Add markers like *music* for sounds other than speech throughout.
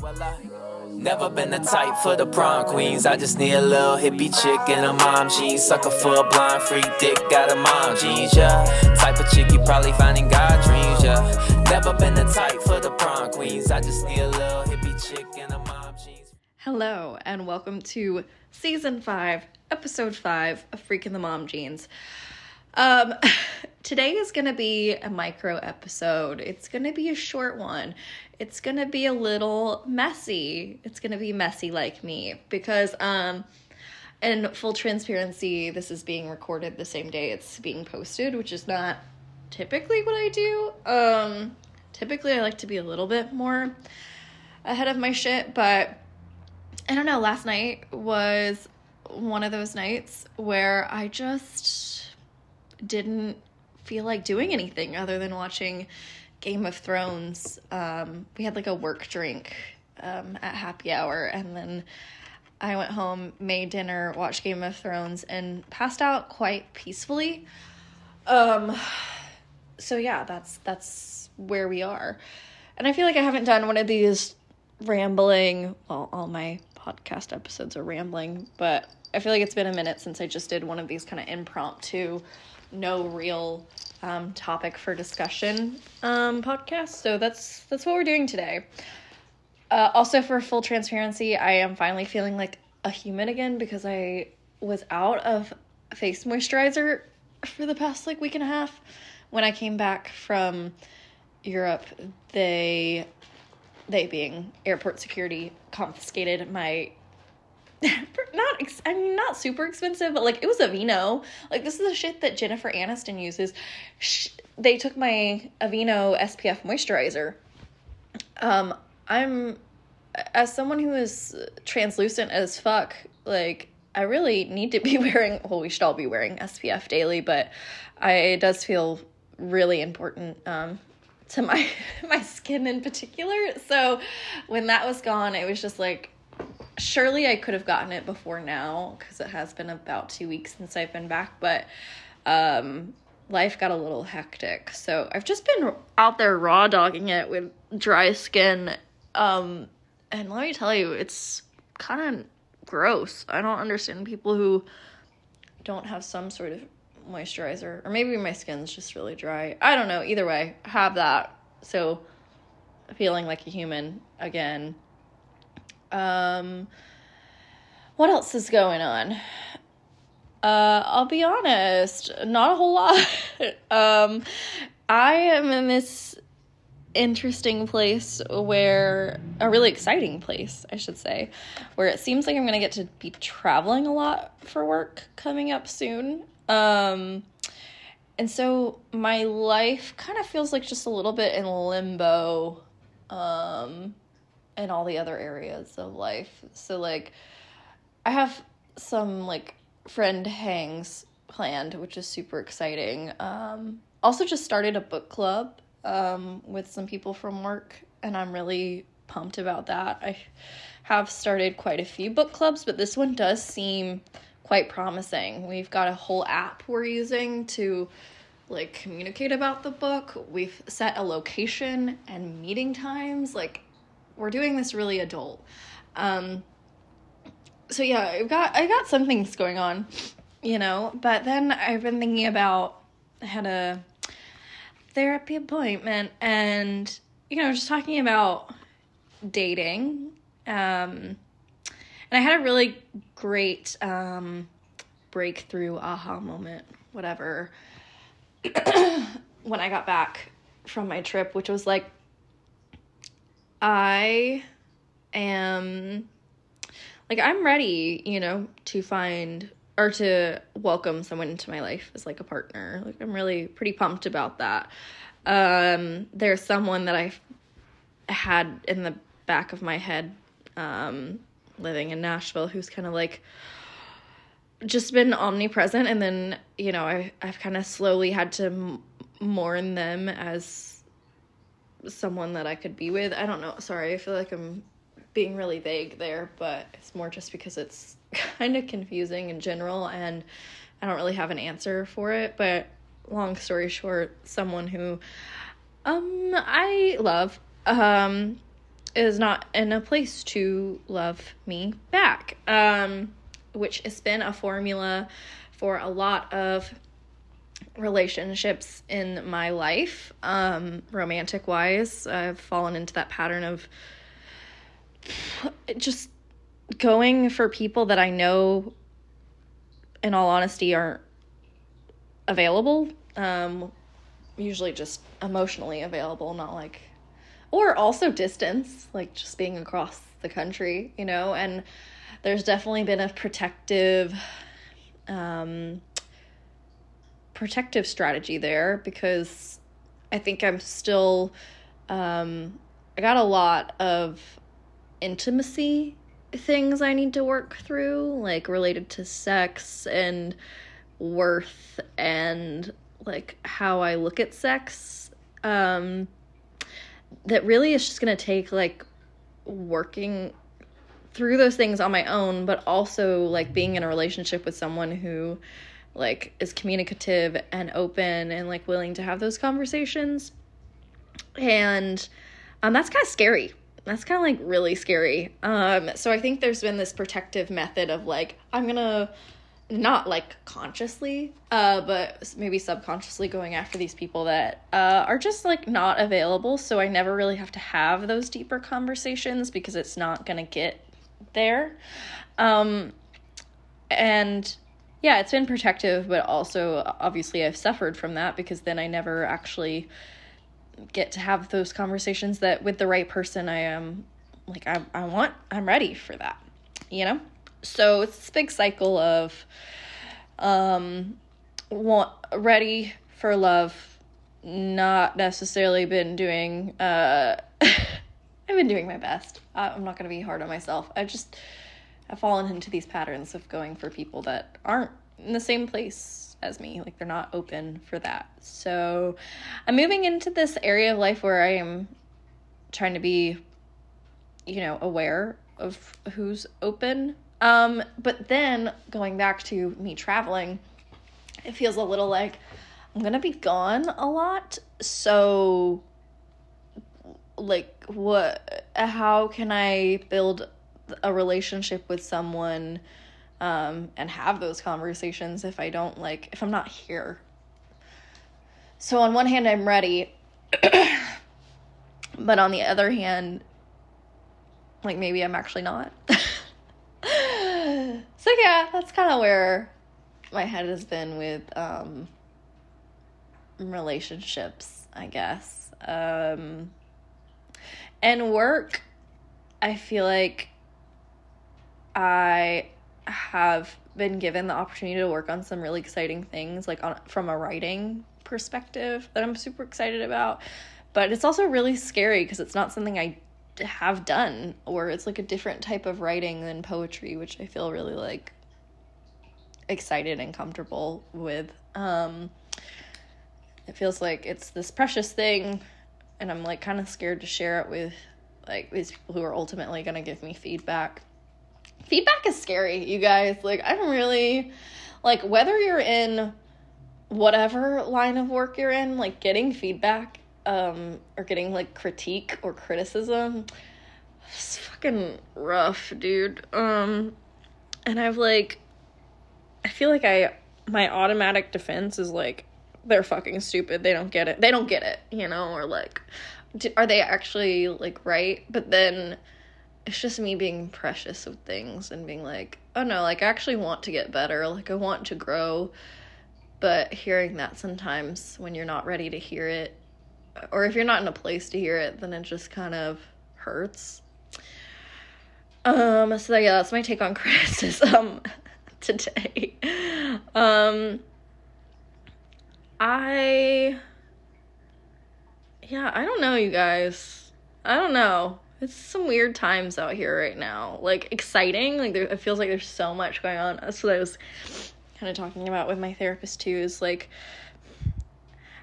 Never been the type for the prom queens. I just need a little hippie chick and a mom jeans. Sucker for a blind freak dick, got a mom jeans, yeah. Type of chick you probably find in God dreams, yeah. Never been the type for the prom queens. I just need a little hippie chick and a mom jeans. Hello, and welcome to season five, episode five of Freak in the Mom Jeans. Um, *laughs* today is gonna be a micro episode. It's gonna be a short one. It's gonna be a little messy. It's gonna be messy like me because, um, in full transparency, this is being recorded the same day it's being posted, which is not typically what I do. Um, typically, I like to be a little bit more ahead of my shit, but I don't know. Last night was one of those nights where I just didn't feel like doing anything other than watching Game of Thrones. Um, we had like a work drink um, at happy hour, and then I went home, made dinner, watched Game of Thrones, and passed out quite peacefully. Um, so yeah, that's that's where we are, and I feel like I haven't done one of these rambling. Well, all my podcast episodes are rambling, but I feel like it's been a minute since I just did one of these kind of impromptu no real um, topic for discussion um, podcast. So that's that's what we're doing today. Uh, also, for full transparency, I am finally feeling like a human again because I was out of face moisturizer for the past like week and a half. When I came back from Europe, they they being airport security confiscated my *laughs* not ex- I mean not super expensive, but like it was Aveeno. Like this is the shit that Jennifer Aniston uses. They took my Aveeno SPF moisturizer. Um, I'm as someone who is translucent as fuck. Like I really need to be *laughs* wearing. Well, we should all be wearing SPF daily, but I it does feel really important um, to my *laughs* my skin in particular. So when that was gone, it was just like surely I could have gotten it before now because it has been about two weeks since I've been back, but um, life got a little hectic. So I've just been out there raw dogging it with dry skin. Um, and let me tell you, it's kind of gross. I don't understand people who don't have some sort of moisturizer, or maybe my skin's just really dry. I don't know. Either way, have that. So feeling like a human again um, what else is going on? Uh, I'll be honest, not a whole lot. *laughs* um, I am in this interesting place where a really exciting place, I should say, where it seems like I'm going to get to be traveling a lot for work coming up soon. Um, and so my life kind of feels like just a little bit in limbo. Um, in all the other areas of life. So like I have some like friend hangs planned, which is super exciting. Um also just started a book club um with some people from work and I'm really pumped about that. I have started quite a few book clubs, but this one does seem quite promising. We've got a whole app we're using to like communicate about the book. We've set a location and meeting times. Like we're doing this really adult. Um, so yeah, I've got I got some things going on, you know, but then I've been thinking about I had a therapy appointment and you know, just talking about dating. Um and I had a really great um breakthrough aha moment, whatever *clears throat* when I got back from my trip, which was like I am like I'm ready, you know, to find or to welcome someone into my life as like a partner. Like I'm really pretty pumped about that. Um there's someone that I had in the back of my head um living in Nashville who's kind of like just been omnipresent and then, you know, I I've kind of slowly had to mourn them as someone that I could be with. I don't know. Sorry, I feel like I'm being really vague there, but it's more just because it's *laughs* kind of confusing in general and I don't really have an answer for it. But long story short, someone who um I love um is not in a place to love me back. Um, which has been a formula for a lot of relationships in my life. Um, romantic wise, I've fallen into that pattern of just going for people that I know, in all honesty, aren't available. Um, usually just emotionally available, not like, or also distance, like just being across the country, you know, and there's definitely been a protective, um, protective strategy there because I think I'm still, um, I got a lot of intimacy things I need to work through, like related to sex and worth and like how I look at sex. Um, that really is just gonna take like working through those things on my own, but also like being in a relationship with someone who like is communicative and open and like willing to have those conversations. And um, that's kind of scary that's kind of like really scary. Um, so I think there's been this protective method of like, I'm gonna not like consciously, uh, but maybe subconsciously going after these people that uh, are just like not available. So I never really have to have those deeper conversations because it's not gonna get there. Um, and yeah, it's been protective, but also obviously I've suffered from that because then I never actually get to have those conversations that with the right person I am like I I want I'm ready for that. You know? So it's this big cycle of um want ready for love not necessarily been doing uh *laughs* I've been doing my best. I'm not going to be hard on myself. I just I've fallen into these patterns of going for people that aren't in the same place as me. Like they're not open for that. So I'm moving into this area of life where I am trying to be, you know, aware of who's open. Um, but then going back to me traveling, it feels a little like I'm gonna be gone a lot. So like what how can I build a relationship with someone um, and have those conversations if I don't like, if I'm not here. So, on one hand, I'm ready, *clears throat* but on the other hand, like maybe I'm actually not. *laughs* so, yeah, that's kind of where my head has been with um, relationships, I guess. Um, and work, I feel like I have been given the opportunity to work on some really exciting things, like on from a writing perspective that I'm super excited about. But it's also really scary because it's not something I have done, or it's like a different type of writing than poetry, which I feel really like excited and comfortable with. Um, it feels like it's this precious thing, and I'm like kind of scared to share it with like these people who are ultimately going to give me feedback feedback is scary, you guys. Like, I'm really, like, whether you're in whatever line of work you're in, like, getting feedback um, or getting, like, critique or criticism, it's fucking rough, dude. Um, and I've, like, I feel like I, my automatic defense is, like, they're fucking stupid. They don't get it. They don't get it, you know, or, like, are they actually, like, right? But then, it's just me being precious of things and being like, oh no, like I actually want to get better, like I want to grow. But hearing that sometimes when you're not ready to hear it, or if you're not in a place to hear it, then it just kind of hurts. Um, so yeah, that's my take on *laughs* criticism *laughs* today. Um, I, yeah, I don't know, you guys. I don't know it's some weird times out here right now. Like exciting, like there, it feels like there's so much going on. That's what I was kind of talking about with my therapist too. Is like,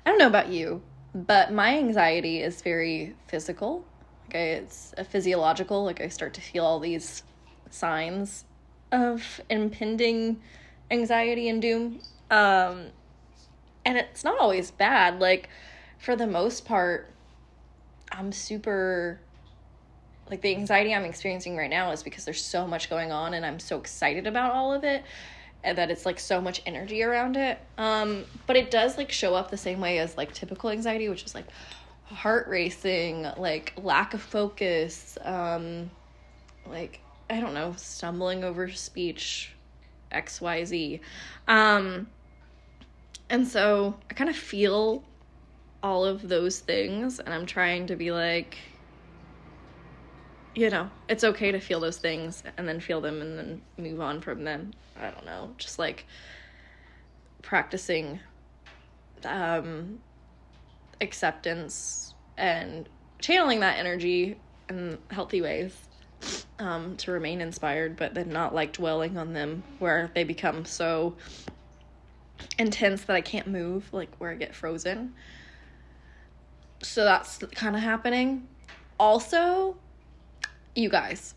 I don't know about you, but my anxiety is very physical. Okay, it's a physiological. Like I start to feel all these signs of impending anxiety and doom. Um, and it's not always bad. Like for the most part, I'm super like the anxiety I'm experiencing right now is because there's so much going on and I'm so excited about all of it and that it's like so much energy around it. Um, but it does like show up the same way as like typical anxiety, which is like heart racing, like lack of focus, um, like I don't know, stumbling over speech, XYZ. Um, and so I kind of feel all of those things and I'm trying to be like you know, it's okay to feel those things and then feel them and then move on from them. I don't know, just like practicing um acceptance and channeling that energy in healthy ways um to remain inspired but then not like dwelling on them where they become so intense that I can't move, like where I get frozen. So that's kind of happening. Also, you guys,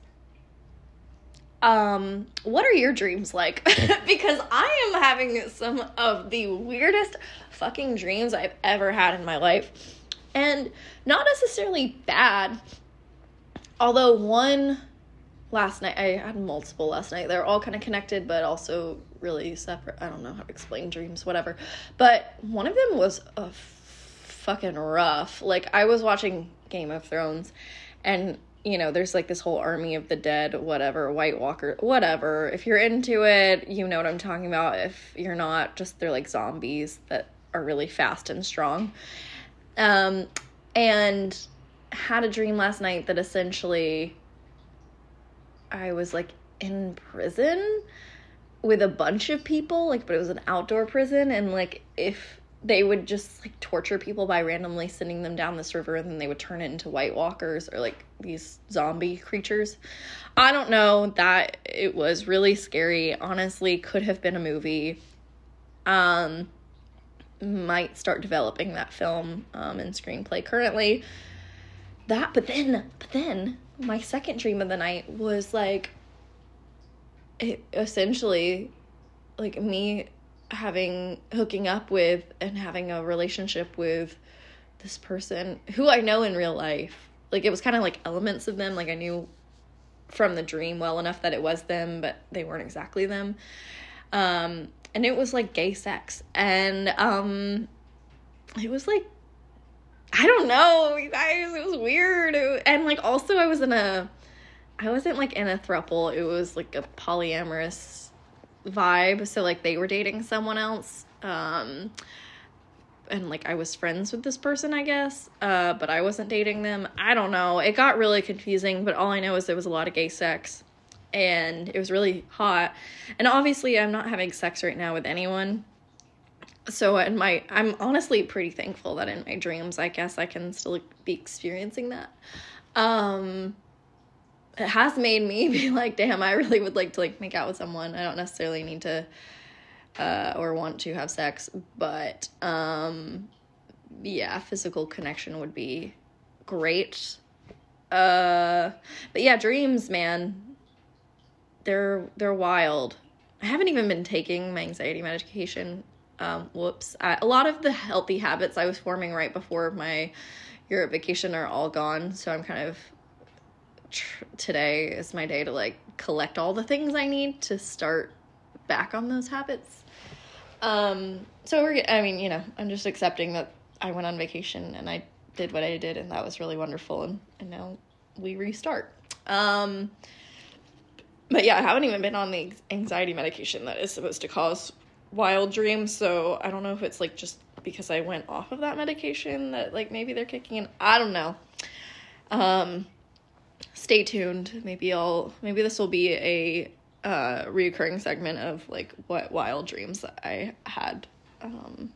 um, what are your dreams like? *laughs* because I am having some of the weirdest fucking dreams I've ever had in my life. And not necessarily bad. Although one last night, I had multiple last night. They're all kind of connected, but also really separate. I don't know how to explain dreams, whatever. But one of them was a f- fucking rough. Like, I was watching Game of Thrones, and you know, there's like this whole army of the dead, whatever, White Walker, whatever. If you're into it, you know what I'm talking about. If you're not, just they're like zombies that are really fast and strong. Um, and had a dream last night that essentially I was like in prison with a bunch of people, like, but it was an outdoor prison, and like if they would just like torture people by randomly sending them down this river and then they would turn it into white walkers or like these zombie creatures. I don't know that it was really scary. Honestly, could have been a movie. Um might start developing that film um and screenplay currently. That but then but then my second dream of the night was like it essentially like me having hooking up with and having a relationship with this person who I know in real life. Like it was kind of like elements of them. Like I knew from the dream well enough that it was them, but they weren't exactly them. Um, and it was like gay sex, and um, it was like I don't know, you guys. It was weird, it, and like also I was in a, I wasn't like in a throuple. It was like a polyamorous vibe. So like they were dating someone else. Um and like I was friends with this person, I guess. Uh but I wasn't dating them. I don't know. It got really confusing, but all I know is there was a lot of gay sex and it was really hot. And obviously I'm not having sex right now with anyone. So in my I'm honestly pretty thankful that in my dreams I guess I can still be experiencing that. Um it has made me *laughs* be like, damn, I really would like to like make out with someone. I don't necessarily need to uh, or want to have sex, but um, yeah, physical connection would be great. Uh, but yeah, dreams, man, they're they're wild. I haven't even been taking my anxiety medication. Um, whoops. I, a lot of the healthy habits I was forming right before my Europe vacation are all gone, so I'm kind of tr- today is my day to like collect all the things I need to start back on those habits. Um, so we're, I mean, you know, I'm just accepting that I went on vacation and I did what I did and that was really wonderful and, and now we restart. Um, but yeah, I haven't even been on the anxiety medication that is supposed to cause wild dreams, so I don't know if it's like just because I went off of that medication that like maybe they're kicking in. I don't know. Um, stay tuned. Maybe I'll maybe this will be a uh reoccurring segment of like what wild dreams I had. Um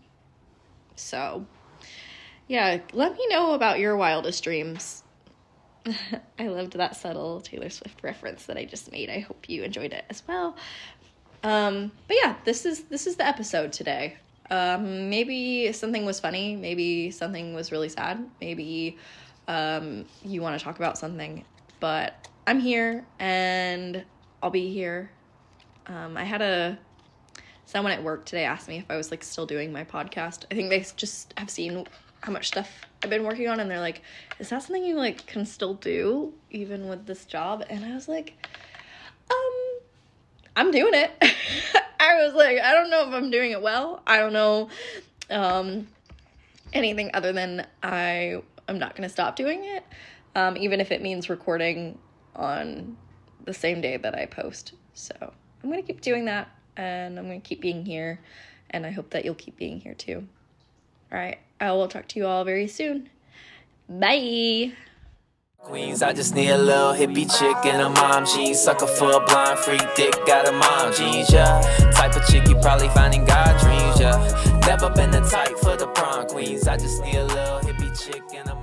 so yeah, let me know about your wildest dreams. *laughs* I loved that subtle Taylor Swift reference that I just made. I hope you enjoyed it as well. Um but yeah, this is this is the episode today. Um maybe something was funny, maybe something was really sad, maybe um you want to talk about something but I'm here and I'll be here. Um, I had a someone at work today asked me if I was like still doing my podcast. I think they just have seen how much stuff I've been working on and they're like, is that something you like can still do even with this job? And I was like, um, I'm doing it. *laughs* I was like, I don't know if I'm doing it well. I don't know um anything other than I am not going to stop doing it. Um, even if it means recording on the same day that I post. So I'm going to keep doing that and I'm going to keep being here. And I hope that you'll keep being here too. All right. I will talk to you all very soon. Bye. Queens, I just need a little hippie chick and a mom jeans. Sucker for a blind freak dick, got a mom jeans, yeah. Type of chick you probably find in God dreams, yeah. Never been the type for the prom queens. I just need a little hippie chick and a